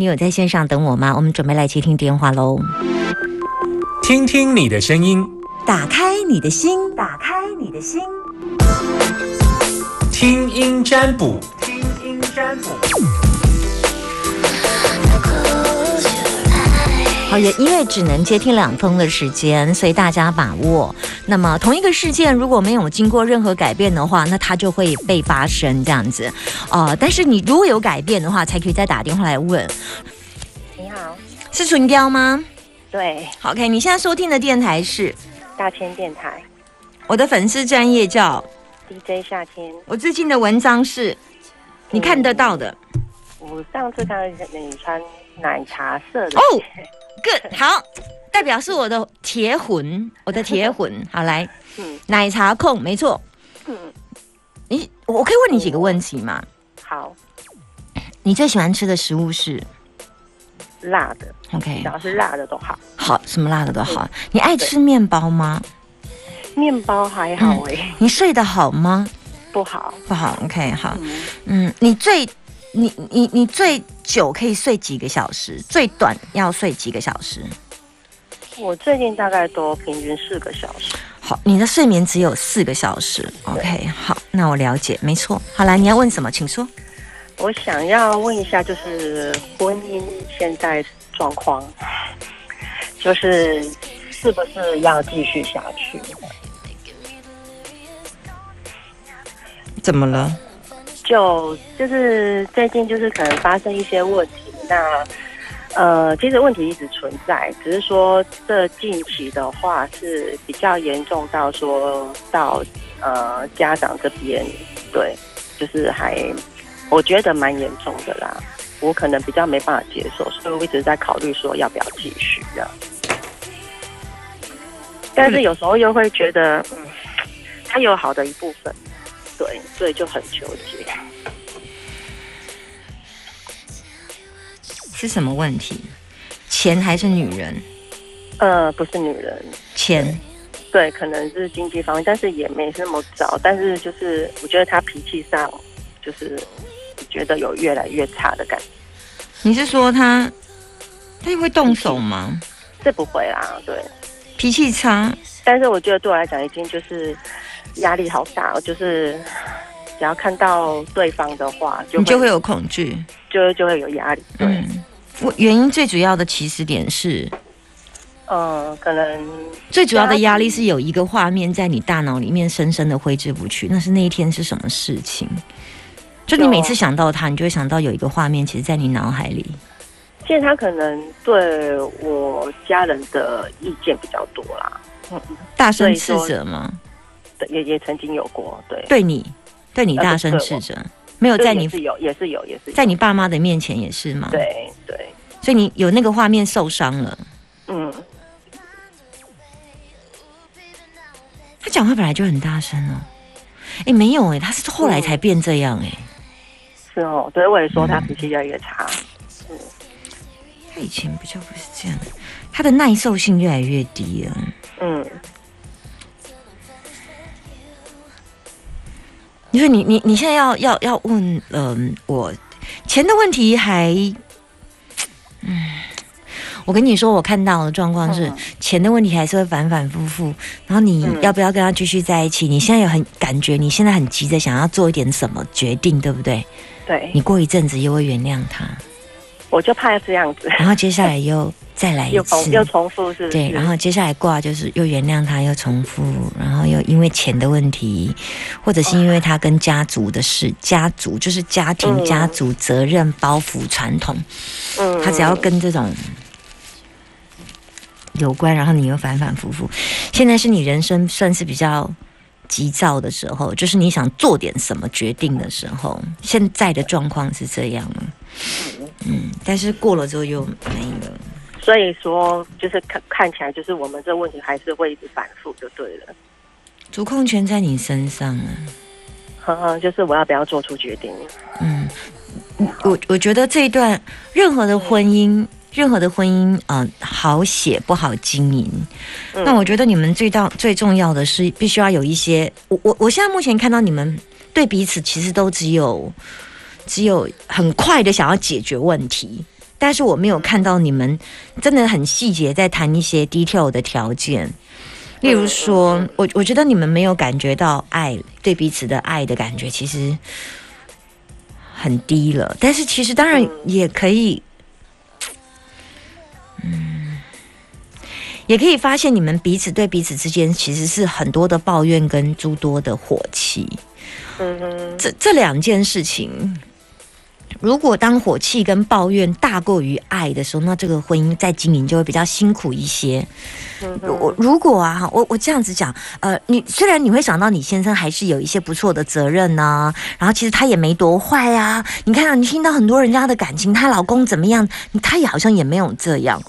你有在线上等我吗？我们准备来接听电话喽。听听你的声音，打开你的心，打开你的心，听音占卜，听音占卜。好，也因为只能接听两通的时间，所以大家把握。那么同一个事件如果没有经过任何改变的话，那它就会被发生这样子。呃，但是你如果有改变的话，才可以再打电话来问。你好，是唇雕吗对，？OK，你现在收听的电台是大千电台我的粉丝专业叫，DJ 夏天，我最近的文章是你看得到的。我上次看到你穿奶茶色的哦，Good，好，代表是我的铁魂，我的铁魂。好，来，嗯奶茶控，没错。嗯，你，我可以问你几个问题吗？好你最喜欢吃的食物是辣的，？OK，只要是辣的都好。好，什么辣的都好。你爱吃面包吗？面包还好哎、你睡得好吗？不好。不好。OK，好。嗯，嗯，你最，你你你最久可以睡几个小时？最短要睡几个小时？我最近大概都平均四个小时。好，你的睡眠只有四个小时。OK，好，那我了解，没错。好来，你要问什么？请说。我想要问一下，就是婚姻现在状况，就是是不是要继续下去？怎么了？就就是最近就是可能发生一些问题，那呃，其实问题一直存在，只是说这近期的话是比较严重到说到呃家长这边，对，就是还我觉得蛮严重的啦，我可能比较没办法接受，所以我一直在考虑说要不要继续这样。但是有时候又会觉得，嗯，它有好的一部分，对，所以就很纠结。是什么问题？钱还是女人？呃，不是女人，钱。对，可能是经济方面，但是也没那么早。但是就是我觉得他脾气上，就是觉得有越来越差的感觉。你是说他他会动手吗？这不会啦，对。脾气差，但是我觉得对我来讲，已经就是压力好大哦，就是只要看到对方的话，就你就会有恐惧。就就会有压力。对，嗯，我原因最主要的起始点是，嗯、可能最主要的压力是有一个画面在你大脑里面深深的挥之不去，那是那一天是什么事情？就你每次想到他，你就会想到有一个画面，其实在你脑海里。其实他可能对我家人的意见比较多啦，嗯，大声斥责吗？对也也曾经有过，对，对你，对你呃大声斥责，没有在你也是有，也是有，也是在你爸妈的面前也是吗？，对对，所以你有那个画面受伤了。嗯，他讲话本来就很大声哦。哎，没有哎，他是后来才变这样哎。是哦，所以我也说他脾气越来越差，嗯他以前比较不是这样，他的耐受性越来越低了。嗯，你说你你你现在要要要问，嗯、我钱的问题还，嗯，我跟你说，我看到的状况是、嗯。钱的问题还是会反反复复，然后你嗯。要不要跟他继续在一起？你现在有很感觉，你现在很急着想要做一点什么决定，对不对？对。你，过一阵子又会原谅他，我就怕这样子，然后接下来又再来一次，又重复，是是？对，然后接下来挂就是又原谅他，又重复，然后又因为钱的问题，或者是因为他跟家族的事，家族就是家庭、嗯家族责任包袱、传统，嗯他只要跟这种有关，然后你又反反复复。现在是你人生算是比较急躁的时候，就是你想做点什么决定的时候。现在的状况是这样了，嗯，但是过了之后又没了。所以说就是看看起来就是我们这问题还是会一直反复就对了，主控权在你身上啊。呵呵，就是我要不要做出决定？嗯，我我觉得这一段任何的婚姻，任何的婚姻，嗯、好写不好经营。嗯那我觉得你们最到最重要的是，必须要有一些，我我我现在目前看到你们对彼此其实都只有只有很快的想要解决问题，但是我没有看到你们真的很细节在谈一些 detail 的条件。例如说，我我觉得你们没有感觉到爱对彼此的爱的感觉，其实很低了。但是其实当然也可以，嗯，也可以发现你们彼此对彼此之间其实是很多的抱怨跟诸多的火气。嗯哼，这这两件事情。如果当火气跟抱怨大过于爱的时候，那这个婚姻在经营就会比较辛苦一些。我如果啊，我我这样子讲，呃，你虽然你会想到你先生还是有一些不错的责任呢，然后其实他也没多坏啊。你看，啊你听到很多人家的感情，她老公怎么样，他也好像也没有这样。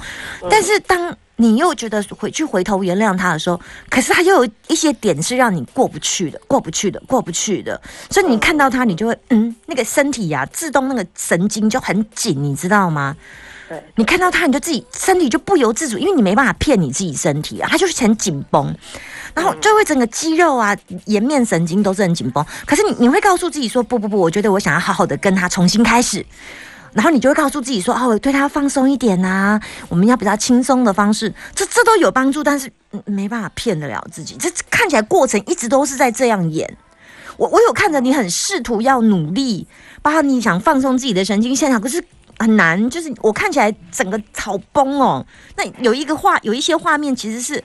但是当你又觉得回去回头原谅他的时候，可是他又有一些点是让你过不去的，过不去的，过不去的。所以你看到他，你就会嗯，那个身体呀，自动那个神经就很紧，你知道吗？对，你看到他，你就自己身体就不由自主，因为你没办法骗你自己身体啊，他就是很紧绷，然后就会整个肌肉啊、颜面神经都是很紧绷。可是你你会告诉自己说，不不不，我觉得我想要好好的跟他重新开始。然后你就会告诉自己说：“哦，对他放松一点呐，我们要比较轻松的方式，这这都有帮助，但是没办法骗得了自己。这看起来过程一直都是在这样演。我我有看着你很试图要努力，包括你想放松自己的神经线条，可是很难。就是我看起来整个草崩哦。那有一个画，有一些画面其实是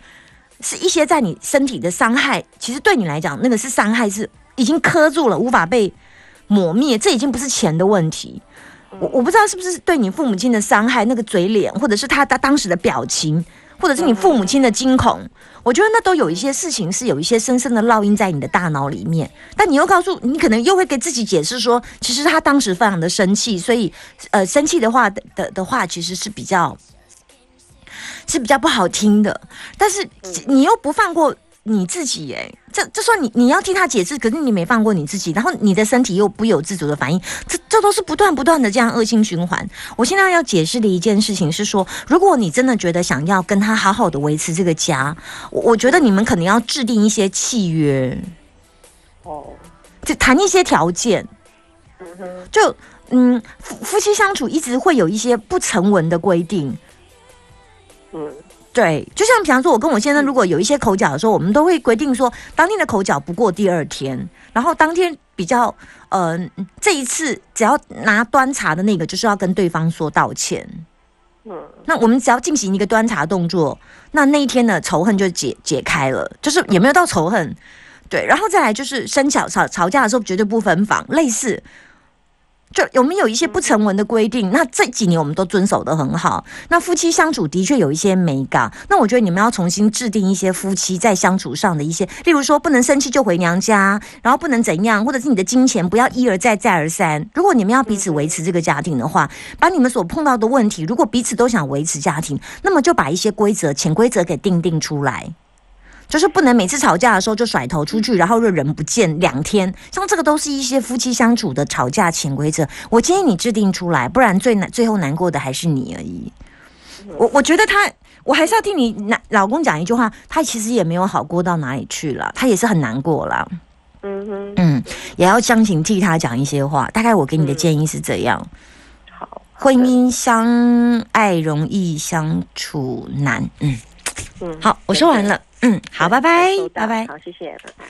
是一些在你身体的伤害，其实对你来讲，那个是伤害，是已经磕住了，无法被抹灭。这已经不是钱的问题。”我我不知道是不是对你父母亲的伤害，那个嘴脸，或者是他他当时的表情，或者是你父母亲的惊恐，我觉得那都有一些事情是有一些深深的烙印在你的大脑里面。但你又告诉你，可能又会给自己解释说，其实他当时非常的生气，所以呃，生气的话的的的话，其实是比较是比较不好听的。但是你又不放过。你自己哎，这这算你你要替他解释，可是你没放过你自己，然后你的身体又不由自主的反应，这这都是不断不断的这样恶性循环。我现在要解释的一件事情是说，如果你真的觉得想要跟他好好的维持这个家，我我觉得你们可能要制定一些契约，哦，就谈一些条件，就嗯夫夫妻相处一直会有一些不成文的规定，嗯。对，就像比方说，我跟我先生如果有一些口角的时候，我们都会规定说，当天的口角不过第二天，然后当天比较，呃，这一次只要拿端茶的那个，就是要跟对方说道歉。嗯，那我们只要进行一个端茶动作，那那一天的仇恨就解解开了，就是也没有到仇恨。对，然后再来就是生巧吵吵架的时候绝对不分房，类似。就有没有一些不成文的规定？那这几年我们都遵守的很好。那夫妻相处的确有一些美感。那我觉得你们要重新制定一些夫妻在相处上的一些，例如说不能生气就回娘家，然后不能怎样，或者是你的金钱不要一而再再而三。如果你们要彼此维持这个家庭的话，把你们所碰到的问题，如果彼此都想维持家庭，那么就把一些规则、潜规则给定定出来。就是不能每次吵架的时候就甩头出去，然后就人不见两天。像这个都是一些夫妻相处的吵架潜规则。我建议你制定出来，不然最难最后难过的还是你而已。我我觉得他，我还是要听你男老公讲一句话，他其实也没有好过到哪里去了，他也是很难过了。嗯哼，嗯，也要相信替他讲一些话。大概我给你的建议是这样。好，婚姻相爱容易相处难。嗯。嗯，好，我说完了。嗯，好，拜拜，拜拜，好，谢谢，拜拜。